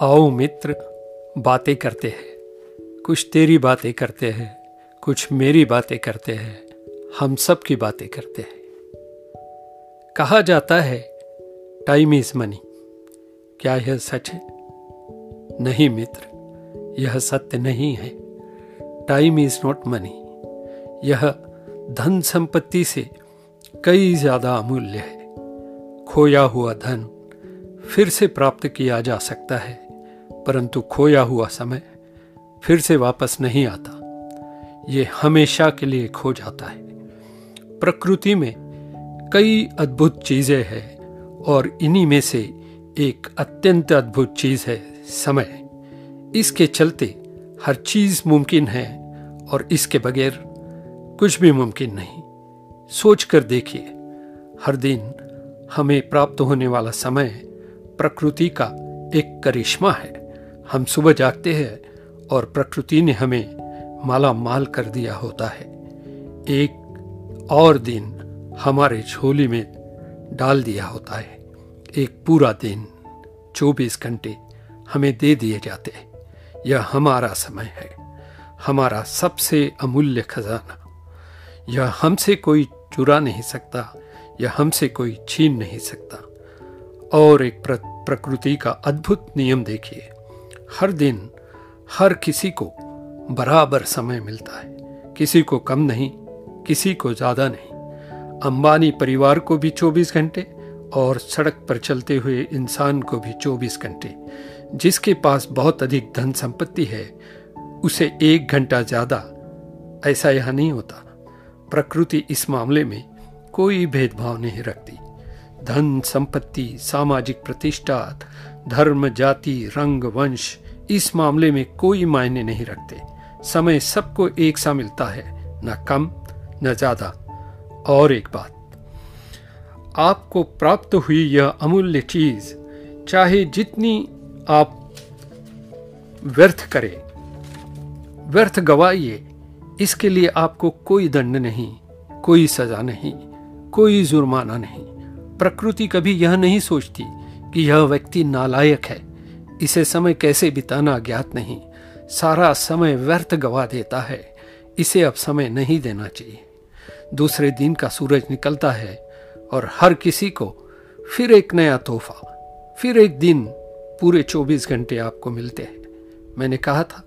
आओ मित्र, बातें करते हैं। कुछ तेरी बातें करते हैं, कुछ मेरी बातें करते हैं, हम सब की बातें करते हैं। कहा जाता है टाइम इज़ मनी क्या यह सच है? नहीं मित्र, यह सत्य नहीं है। टाइम इज़ नॉट मनी यह धन संपत्ति से कई ज़्यादा अमूल्य है। खोया हुआ धन फिर से प्राप्त किया जा सकता है। परंतु खोया हुआ समय फिर से वापस नहीं आता। ये हमेशा के लिए खो जाता है। प्रकृति में कई अद्भुत चीज़ें हैं और इन्हीं में से एक अत्यंत अद्भुत चीज़ है समय। इसके चलते हर चीज़ मुमकिन है और इसके बगैर कुछ भी मुमकिन नहीं। सोच कर देखिए, हर दिन हमें प्राप्त होने वाला समय प्रकृति का एक करिश्मा है। हम सुबह जागते हैं और प्रकृति ने हमें माला माल कर दिया होता है। एक और दिन हमारे झोली में डाल दिया होता है। एक पूरा दिन 24 घंटे हमें दे दिए जाते हैं। यह हमारा समय है, हमारा सबसे अमूल्य खजाना। यह हमसे कोई चुरा नहीं सकता, यह हमसे कोई छीन नहीं सकता। और एक प्रकृति का अद्भुत नियम देखिए। हर दिन हर किसी को बराबर समय मिलता है। किसी को कम नहीं, किसी को ज़्यादा नहीं। अंबानी परिवार को भी 24 घंटे और सड़क पर चलते हुए इंसान को भी 24 घंटे। जिसके पास बहुत अधिक धन संपत्ति है, उसे एक घंटा ज़्यादा ऐसा यह नहीं होता। प्रकृति इस मामले में कोई भेदभाव नहीं रखती। धन संपत्ति सामाजिक प्रतिष्ठा धर्म, जाति, रंग, वंश, इस मामले में कोई मायने नहीं रखते। समय सबको एक सा मिलता है, न कम, न ज़्यादा। और एक बात, आपको प्राप्त हुई यह अमूल्य चीज़, चाहे जितनी आप व्यर्थ करें, व्यर्थ गवाइए, इसके लिए आपको कोई दंड नहीं, कोई सजा नहीं, कोई जुर्माना नहीं। प्रकृति कभी यह नहीं सोचती कि यह व्यक्ति नालायक है। इसे समय कैसे बिताना ज्ञात नहीं। सारा समय व्यर्थ गवा देता है। इसे अब समय नहीं देना चाहिए। दूसरे दिन का सूरज निकलता है और हर किसी को फिर एक नया तोहफा, फिर एक दिन पूरे 24 घंटे आपको मिलते हैं। मैंने कहा था,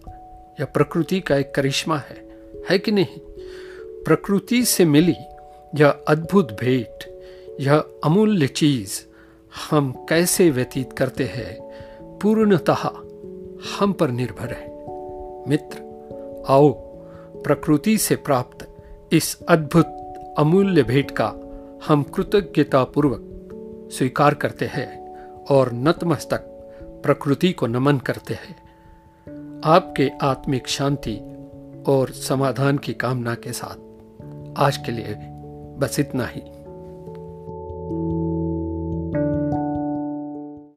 यह प्रकृति का एक करिश्मा है है कि नहीं? प्रकृति से मिली यह अद्भुत भेंट। यह अमूल्य चीज़ हम कैसे व्यतीत करते हैं, पूर्णतः हम पर निर्भर है। मित्र, आओ प्रकृति से प्राप्त इस अद्भुत अमूल्य भेंट का हम कृतज्ञता पूर्वक स्वीकार करते हैं और नतमस्तक प्रकृति को नमन करते हैं। आपके आत्मिक शांति और समाधान की कामना के साथ आज के लिए बस इतना ही।